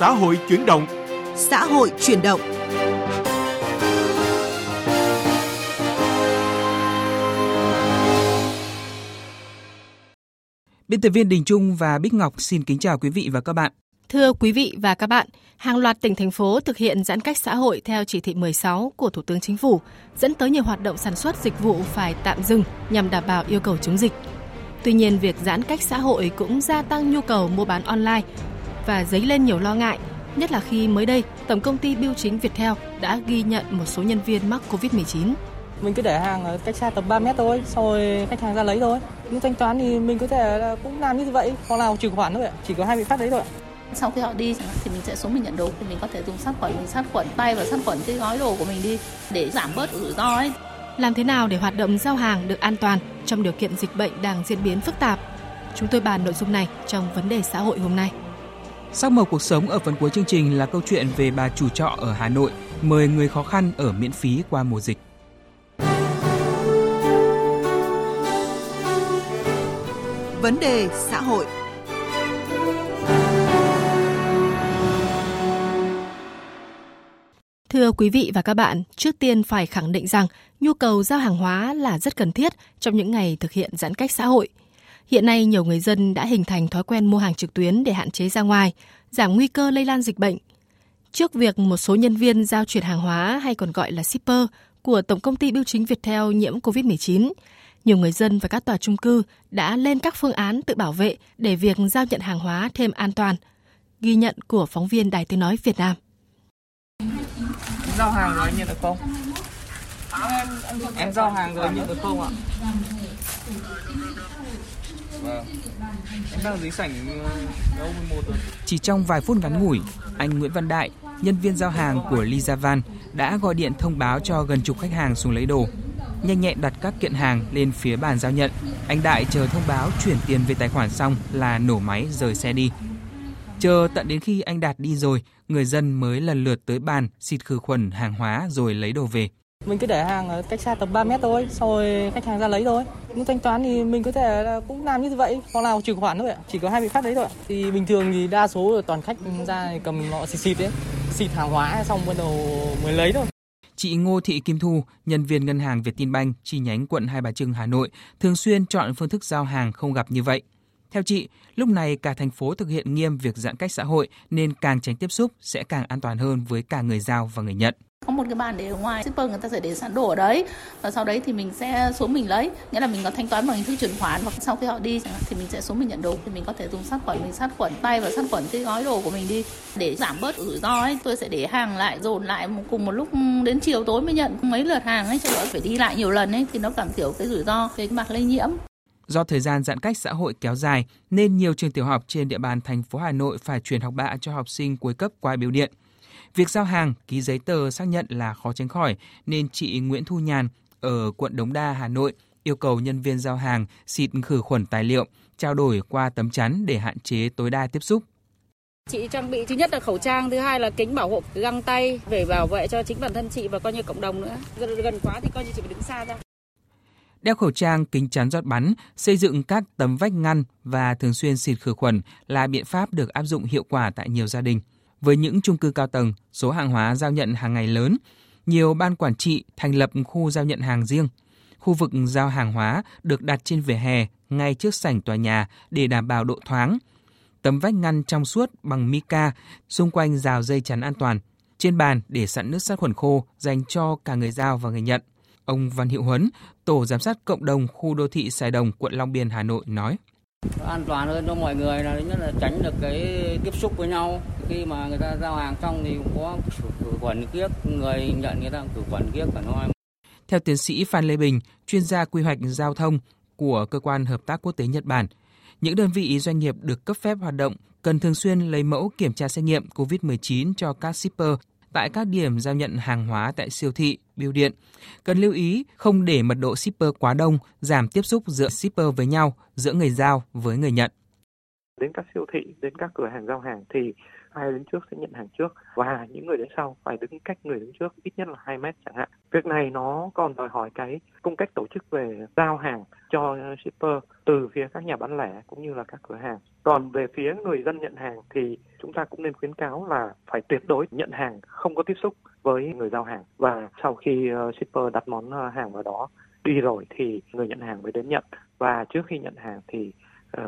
xã hội chuyển động. Xã hội chuyển động. Biên tập viên Đình Trung và Bích Ngọc xin kính chào quý vị và các bạn. Thưa quý vị và các bạn, hàng loạt tỉnh thành phố thực hiện giãn cách xã hội theo chỉ thị 16 của Thủ tướng Chính phủ, dẫn tới nhiều hoạt động sản xuất dịch vụ phải tạm dừng nhằm đảm bảo yêu cầu chống dịch. Tuy nhiên, việc giãn cách xã hội cũng gia tăng nhu cầu mua bán online và dấy lên nhiều lo ngại, nhất là khi mới đây Tổng công ty Bưu chính Viettel đã ghi nhận một số nhân viên mắc COVID-19. Mình cứ để hàng ở cách xa tầm 3 mét thôi, sau rồi khách hàng ra lấy thôi. Nhưng thanh toán thì mình có thể cũng làm như vậy, hoặc nào trừ khoản thôi ạ, chỉ có hai biện pháp đấy thôi ạ sau khi họ đi thì mình sẽ xuống mình nhận đồ thì mình có thể dùng sát khuẩn mình sát khuẩn tay và sát khuẩn cái gói đồ của mình đi để giảm bớt rủi ro ấy làm thế nào để hoạt động giao hàng được an toàn trong điều kiện dịch bệnh đang diễn biến phức tạp chúng tôi bàn nội dung này trong vấn đề xã hội hôm nay Sắc màu cuộc sống ở phần cuối chương trình là câu chuyện về bà chủ trọ ở Hà Nội mời người khó khăn ở miễn phí qua mùa dịch. Vấn đề xã hội Thưa quý vị và các bạn, trước tiên phải khẳng định rằng nhu cầu giao hàng hóa là rất cần thiết trong những ngày thực hiện giãn cách xã hội. Hiện nay nhiều người dân đã hình thành thói quen mua hàng trực tuyến để hạn chế ra ngoài, giảm nguy cơ lây lan dịch bệnh. Trước việc một số nhân viên giao chuyển hàng hóa hay còn gọi là shipper của Tổng công ty Bưu chính Viettel nhiễm COVID-19, nhiều người dân và các tòa trung cư đã lên các phương án tự bảo vệ để việc giao nhận hàng hóa thêm an toàn. Ghi nhận của phóng viên Đài Tiếng Nói Việt Nam giao hàng rồi anh nhận được không? Em, em, giao hàng rồi nhận được không ạ? Vâng. Em đang dưới sảnh ờ, đâu 11 rồi. Chỉ trong vài phút ngắn ngủi, anh Nguyễn Văn Đại, nhân viên giao hàng của Lisa Van đã gọi điện thông báo cho gần chục khách hàng xuống lấy đồ. Nhanh nhẹn đặt các kiện hàng lên phía bàn giao nhận. Anh Đại chờ thông báo chuyển tiền về tài khoản xong là nổ máy rời xe đi. Chờ tận đến khi anh Đạt đi rồi, người dân mới lần lượt tới bàn xịt khử khuẩn hàng hóa rồi lấy đồ về. Mình cứ để hàng ở cách xa tầm 3 mét thôi, sau rồi khách hàng ra lấy thôi. Nhưng thanh toán thì mình có thể cũng làm như vậy, hoặc nào trừ khoản thôi ạ. Chỉ có hai biện pháp đấy thôi ạ. Thì bình thường thì đa số toàn khách ra cầm lọ xịt xịt đấy, xịt hàng hóa xong bắt đầu mới lấy thôi. Chị Ngô Thị Kim Thu, nhân viên ngân hàng Vietinbank chi nhánh quận Hai Bà Trưng, Hà Nội, thường xuyên chọn phương thức giao hàng không gặp như vậy. Theo chị, lúc này cả thành phố thực hiện nghiêm việc giãn cách xã hội nên càng tránh tiếp xúc sẽ càng an toàn hơn với cả người giao và người nhận có một cái bàn để ở ngoài, shipper người ta sẽ để sẵn đồ ở đấy. Và sau đấy thì mình sẽ xuống mình lấy. Nghĩa là mình có thanh toán bằng hình thức chuyển khoản, hoặc sau khi họ đi thì mình sẽ xuống mình nhận đồ. Thì mình có thể dùng sát khuẩn, mình sát khuẩn tay và sát khuẩn cái gói đồ của mình đi. Để giảm bớt rủi ro ấy, tôi sẽ để hàng lại, dồn lại cùng một lúc đến chiều tối mới nhận. Mấy lượt hàng ấy cho đỡ phải đi lại nhiều lần ấy, thì nó giảm thiểu cái rủi ro về cái mặt lây nhiễm. Do thời gian giãn cách xã hội kéo dài, nên nhiều trường tiểu học trên địa bàn thành phố Hà Nội phải chuyển học bạ cho học sinh cuối cấp qua biểu điện. Việc giao hàng, ký giấy tờ xác nhận là khó tránh khỏi nên chị Nguyễn Thu Nhàn ở quận Đống Đa, Hà Nội yêu cầu nhân viên giao hàng xịt khử khuẩn tài liệu, trao đổi qua tấm chắn để hạn chế tối đa tiếp xúc. Chị trang bị thứ nhất là khẩu trang, thứ hai là kính bảo hộ găng tay để bảo vệ cho chính bản thân chị và coi như cộng đồng nữa. Gần, gần quá thì coi như chị phải đứng xa ra đeo khẩu trang, kính chắn giọt bắn, xây dựng các tấm vách ngăn và thường xuyên xịt khử khuẩn là biện pháp được áp dụng hiệu quả tại nhiều gia đình. Với những chung cư cao tầng, số hàng hóa giao nhận hàng ngày lớn, nhiều ban quản trị thành lập khu giao nhận hàng riêng. Khu vực giao hàng hóa được đặt trên vỉa hè ngay trước sảnh tòa nhà để đảm bảo độ thoáng. Tấm vách ngăn trong suốt bằng mica xung quanh rào dây chắn an toàn. Trên bàn để sẵn nước sát khuẩn khô dành cho cả người giao và người nhận. Ông Văn Hiệu Huấn, Tổ Giám sát Cộng đồng khu đô thị Sài Đồng, quận Long Biên, Hà Nội nói. An toàn hơn cho mọi người là nhất là tránh được cái tiếp xúc với nhau. Khi mà người ta giao hàng xong thì cũng có khử khuẩn kiếp, người nhận người ta khử khuẩn kiếp cả nói. Theo tiến sĩ Phan Lê Bình, chuyên gia quy hoạch giao thông của Cơ quan Hợp tác Quốc tế Nhật Bản, những đơn vị doanh nghiệp được cấp phép hoạt động cần thường xuyên lấy mẫu kiểm tra xét nghiệm COVID-19 cho các shipper tại các điểm giao nhận hàng hóa tại siêu thị, bưu điện. Cần lưu ý không để mật độ shipper quá đông, giảm tiếp xúc giữa shipper với nhau, giữa người giao với người nhận. Đến các siêu thị, đến các cửa hàng giao hàng thì ai đến trước sẽ nhận hàng trước và những người đến sau phải đứng cách người đứng trước ít nhất là 2 mét chẳng hạn. Việc này nó còn đòi hỏi cái cung cách tổ chức về giao hàng cho shipper từ phía các nhà bán lẻ cũng như là các cửa hàng. Còn về phía người dân nhận hàng thì chúng ta cũng nên khuyến cáo là phải tuyệt đối nhận hàng không có tiếp xúc với người giao hàng và sau khi ờ, shipper đặt món ờ, hàng vào đó đi rồi thì người nhận hàng mới đến nhận và trước khi nhận hàng thì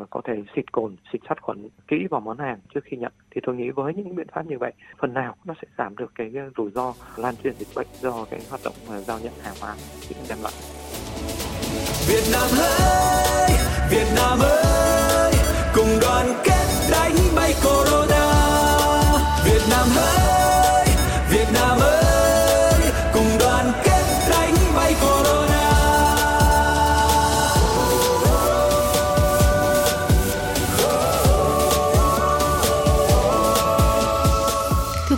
uh, có thể xịt cồn, xịt sát khuẩn kỹ vào món hàng trước khi nhận. Thì tôi nghĩ với những biện pháp như vậy, phần nào nó sẽ giảm được cái rủi ro lan truyền dịch bệnh do cái hoạt động uh, giao nhận hàng hóa đem lại. Việt Nam ơi, Việt Nam ơi, cùng đoàn kết đánh bay corona. Việt Nam ơi,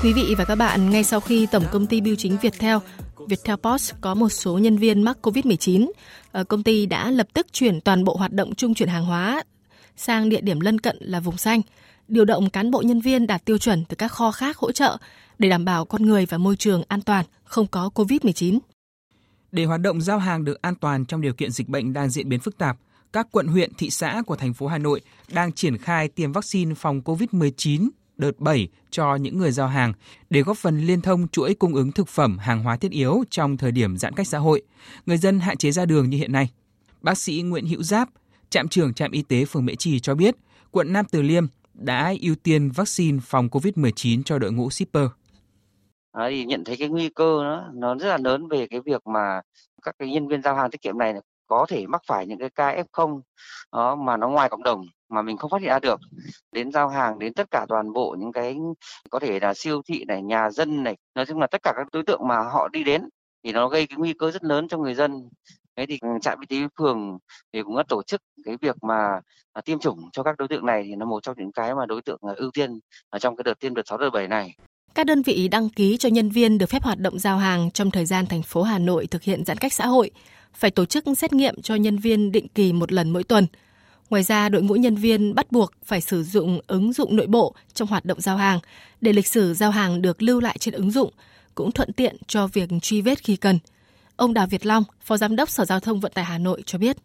quý vị và các bạn, ngay sau khi Tổng công ty Bưu chính Viettel Viettel Post có một số nhân viên mắc COVID-19, ờ, công ty đã lập tức chuyển toàn bộ hoạt động trung chuyển hàng hóa sang địa điểm lân cận là vùng xanh, điều động cán bộ nhân viên đạt tiêu chuẩn từ các kho khác hỗ trợ để đảm bảo con người và môi trường an toàn, không có COVID-19. Để hoạt động giao hàng được an toàn trong điều kiện dịch bệnh đang diễn biến phức tạp, các quận huyện, thị xã của thành phố Hà Nội đang triển khai tiêm vaccine phòng COVID-19 đợt 7 cho những người giao hàng để góp phần liên thông chuỗi cung ứng thực phẩm hàng hóa thiết yếu trong thời điểm giãn cách xã hội. Người dân hạn chế ra đường như hiện nay. Bác sĩ Nguyễn Hữu Giáp, trạm trưởng trạm y tế phường Mễ Trì cho biết, quận Nam Từ Liêm đã ưu tiên vaccine phòng COVID-19 cho đội ngũ shipper. Đó, thì nhận thấy cái nguy cơ nó nó rất là lớn về cái việc mà các cái nhân viên giao hàng tiết kiệm này có thể mắc phải những cái ca F0 đó, mà nó ngoài cộng đồng mà mình không phát hiện ra được. Đến giao hàng, đến tất cả toàn bộ những cái, có thể là siêu thị này, nhà dân này, nói chung là tất cả các đối tượng mà họ đi đến thì nó gây cái nguy cơ rất lớn cho người dân. Thế thì ừ, trạm y tế phường thì cũng đã tổ chức cái việc mà à, tiêm chủng cho các đối tượng này thì là một trong những cái mà đối tượng à, ưu tiên ở trong cái đợt tiêm đợt 6 đợt 7 này. Các đơn vị đăng ký cho nhân viên được phép hoạt động giao hàng trong thời gian thành phố Hà Nội thực hiện giãn cách xã hội phải tổ chức xét nghiệm cho nhân viên định kỳ một lần mỗi tuần. Ngoài ra, đội ngũ nhân viên bắt buộc phải sử dụng ứng dụng nội bộ trong hoạt động giao hàng để lịch sử giao hàng được lưu lại trên ứng dụng, cũng thuận tiện cho việc truy vết khi cần. Ông Đào Việt Long, Phó Giám đốc Sở Giao thông Vận tải Hà Nội cho biết.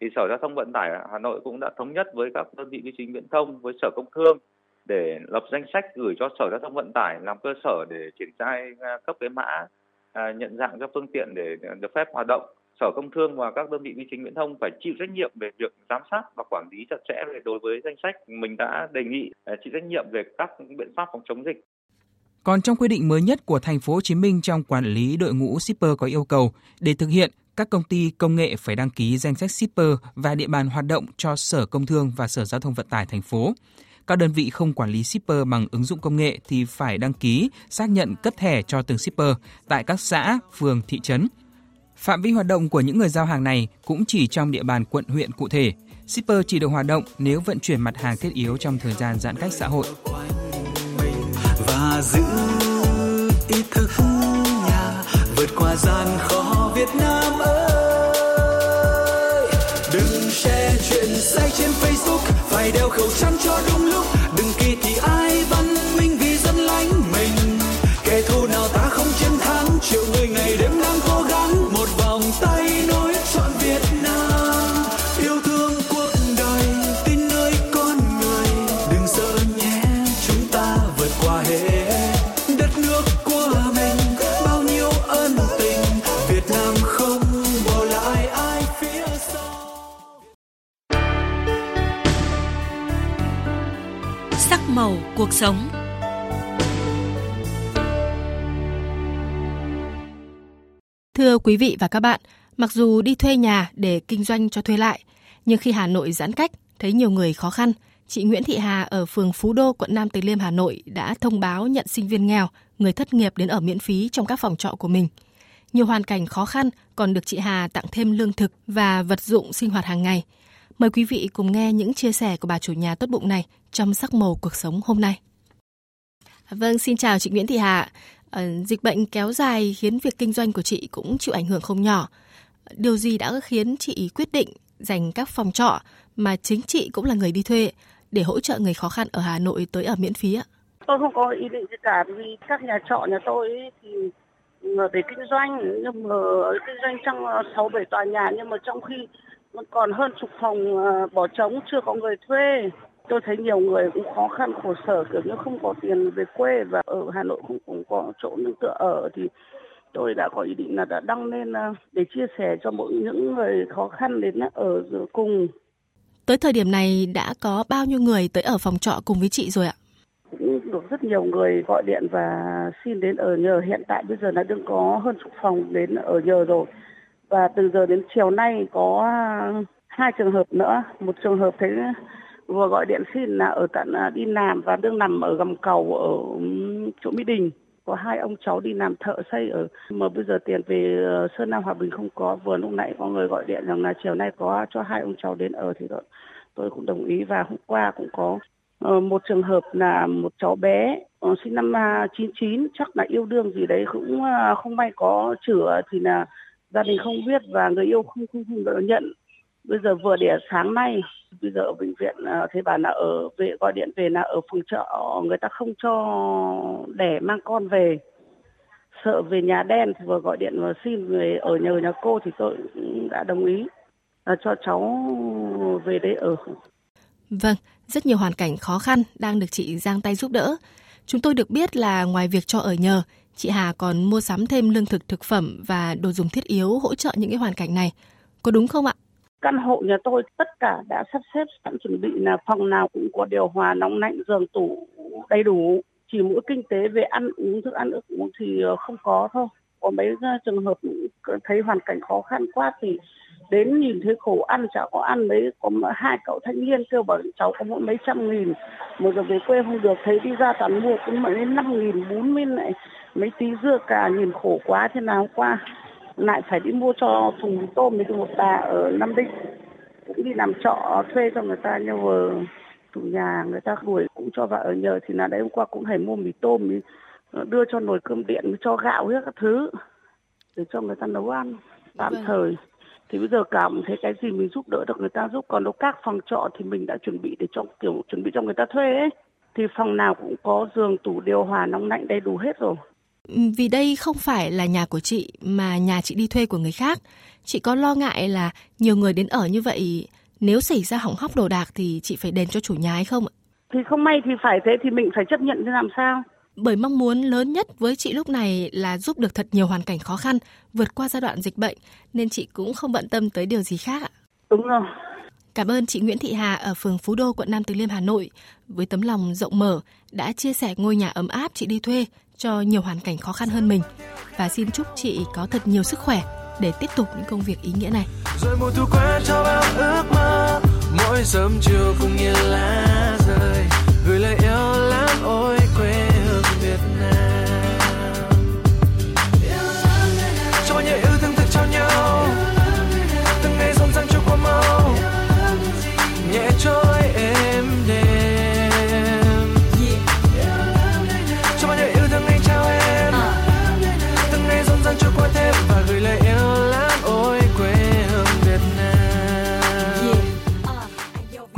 Thì Sở Giao thông Vận tải Hà Nội cũng đã thống nhất với các đơn vị bưu chính viễn thông với Sở Công Thương để lập danh sách gửi cho Sở Giao thông Vận tải làm cơ sở để triển khai à, cấp cái mã à, nhận dạng cho phương tiện để được phép hoạt động Sở Công Thương và các đơn vị bưu chính viễn thông phải chịu trách nhiệm về việc giám sát và quản lý chặt chẽ về đối với danh sách. Mình đã đề nghị à, chịu trách nhiệm về các biện pháp phòng chống dịch. Còn trong quy định mới nhất của thành phố Hồ Chí Minh trong quản lý đội ngũ shipper có yêu cầu để thực hiện các công ty công nghệ phải đăng ký danh sách shipper và địa bàn hoạt động cho Sở Công Thương và Sở Giao thông Vận tải thành phố. Các đơn vị không quản lý shipper bằng ứng dụng công nghệ thì phải đăng ký xác nhận cấp thẻ cho từng shipper tại các xã, phường, thị trấn. Phạm vi hoạt động của những người giao hàng này cũng chỉ trong địa bàn quận huyện cụ thể. Shipper chỉ được hoạt động nếu vận chuyển mặt hàng thiết yếu trong thời gian giãn cách xã hội. Và giữ ý thức nhà vượt qua gian khó Việt Nam ơi. Đừng share chuyện sai trên Facebook, phải đeo khẩu trang cho đúng lúc. Cuộc sống. Thưa quý vị và các bạn, mặc dù đi thuê nhà để kinh doanh cho thuê lại, nhưng khi Hà Nội giãn cách, thấy nhiều người khó khăn, chị Nguyễn Thị Hà ở phường Phú Đô, quận Nam Từ Liêm, Hà Nội đã thông báo nhận sinh viên nghèo, người thất nghiệp đến ở miễn phí trong các phòng trọ của mình. Nhiều hoàn cảnh khó khăn còn được chị Hà tặng thêm lương thực và vật dụng sinh hoạt hàng ngày. Mời quý vị cùng nghe những chia sẻ của bà chủ nhà tốt bụng này trong sắc màu cuộc sống hôm nay. Vâng, xin chào chị Nguyễn Thị Hà. Ờ, dịch bệnh kéo dài khiến việc kinh doanh của chị cũng chịu ảnh hưởng không nhỏ. Điều gì đã khiến chị quyết định dành các phòng trọ mà chính chị cũng là người đi thuê để hỗ trợ người khó khăn ở Hà Nội tới ở miễn phí ạ? Tôi không có ý định gì cả vì các nhà trọ nhà tôi thì để kinh doanh nhưng mà kinh doanh trong sáu bảy tòa nhà nhưng mà trong khi vẫn còn hơn chục phòng ờ, bỏ trống chưa có người thuê tôi thấy nhiều người cũng khó khăn khổ sở kiểu như không có tiền về quê và ở Hà Nội cũng cũng có chỗ nương tựa ở thì tôi đã có ý định là đã đăng lên ờ, để chia sẻ cho mỗi những người khó khăn đến ở cùng. Tới thời điểm này đã có bao nhiêu người tới ở phòng trọ cùng với chị rồi ạ? Cũng được rất nhiều người gọi điện và xin đến ở nhờ. Hiện tại bây giờ đã đừng có hơn chục phòng đến ở nhờ rồi. Và từ giờ đến chiều nay có à, hai trường hợp nữa. Một trường hợp thấy vừa gọi điện xin là ở tận à, đi làm và đang nằm ở gầm cầu ở chỗ Mỹ Đình. Có hai ông cháu đi làm thợ xây ở, mà bây giờ tiền về ờ, Sơn Nam Hòa Bình không có. Vừa lúc nãy có người gọi điện rằng là chiều nay có cho hai ông cháu đến ở thì tôi cũng đồng ý và hôm qua cũng có. Ờ, một trường hợp là một cháu bé ờ, sinh năm à, 99 chắc là yêu đương gì đấy, cũng không may có chữa thì là gia đình không biết và người yêu không không, không nhận. Bây giờ vừa đẻ sáng nay bây giờ ở bệnh viện thấy thế bà là ở về gọi điện về là ở phòng trọ người ta không cho đẻ mang con về. Sợ về nhà đen thì vừa gọi điện và xin về ở nhờ nhà cô thì tôi đã đồng ý là cho cháu về đây ở. Vâng, rất nhiều hoàn cảnh khó khăn đang được chị giang tay giúp đỡ. Chúng tôi được biết là ngoài việc cho ở nhờ, chị Hà còn mua sắm thêm lương thực thực phẩm và đồ dùng thiết yếu hỗ trợ những cái hoàn cảnh này. Có đúng không ạ? Căn hộ nhà tôi tất cả đã sắp xếp sẵn chuẩn bị là phòng nào cũng có điều hòa nóng lạnh, giường tủ đầy đủ. Chỉ mỗi kinh tế về ăn uống, thức ăn ức uống thì ờ, không có thôi. Có mấy ờ, trường hợp thấy hoàn cảnh khó khăn quá thì đến nhìn thấy khổ ăn chả có ăn đấy có hai cậu thanh niên kêu bảo cháu có mỗi mấy trăm nghìn một giờ về quê không được thấy đi ra toàn mua cũng mấy năm nghìn bốn mươi này mấy tí dưa cà nhìn khổ quá thế nào qua. Lại phải đi mua cho thùng tôm với một bà ở Nam Định. Cũng đi làm trọ thuê cho người ta nhưng mà chủ nhà người ta đuổi cũng cho vào ở nhờ thì là đấy hôm qua cũng phải mua mì tôm mì, đưa cho nồi cơm điện cho gạo hết các thứ để cho người ta nấu ăn. Tạm vâng. thời. Thì bây giờ cảm thấy cái gì mình giúp đỡ được người ta giúp còn đâu các phòng trọ thì mình đã chuẩn bị để cho kiểu chuẩn bị cho người ta thuê ấy. Thì phòng nào cũng có giường tủ điều hòa nóng lạnh đầy đủ hết rồi vì đây không phải là nhà của chị mà nhà chị đi thuê của người khác. Chị có lo ngại là nhiều người đến ở như vậy nếu xảy ra hỏng hóc đồ đạc thì chị phải đền cho chủ nhà hay không ạ? Thì không may thì phải thế thì mình phải chấp nhận thế làm sao? Bởi mong muốn lớn nhất với chị lúc này là giúp được thật nhiều hoàn cảnh khó khăn, vượt qua giai đoạn dịch bệnh, nên chị cũng không bận tâm tới điều gì khác ạ. Đúng rồi. Cảm ơn chị Nguyễn Thị Hà ở phường Phú Đô, quận Nam Từ Liêm, Hà Nội với tấm lòng rộng mở đã chia sẻ ngôi nhà ấm áp chị đi thuê cho nhiều hoàn cảnh khó khăn hơn mình và xin chúc chị có thật nhiều sức khỏe để tiếp tục những công việc ý nghĩa này. Rồi mùa thu qua cho bao ước mơ, mỗi sớm chiều cùng như lá rơi, gửi lời yêu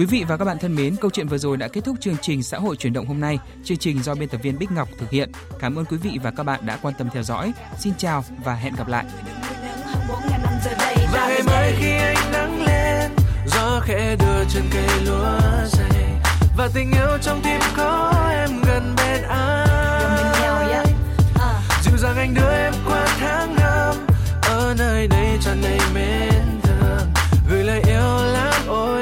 Quý vị và các bạn thân mến, câu chuyện vừa rồi đã kết thúc chương trình Xã hội chuyển động hôm nay. Chương trình do biên tập viên Bích Ngọc thực hiện. Cảm ơn quý vị và các bạn đã quan tâm theo dõi. Xin chào và hẹn gặp lại. và ngày mai khi ánh nắng lên gió khẽ đưa chân cây lúa dày và tình yêu trong tim có em gần bên anh dịu dàng anh đưa em qua tháng năm ở nơi đây tràn đầy mến thương gửi lời yêu lắm ôi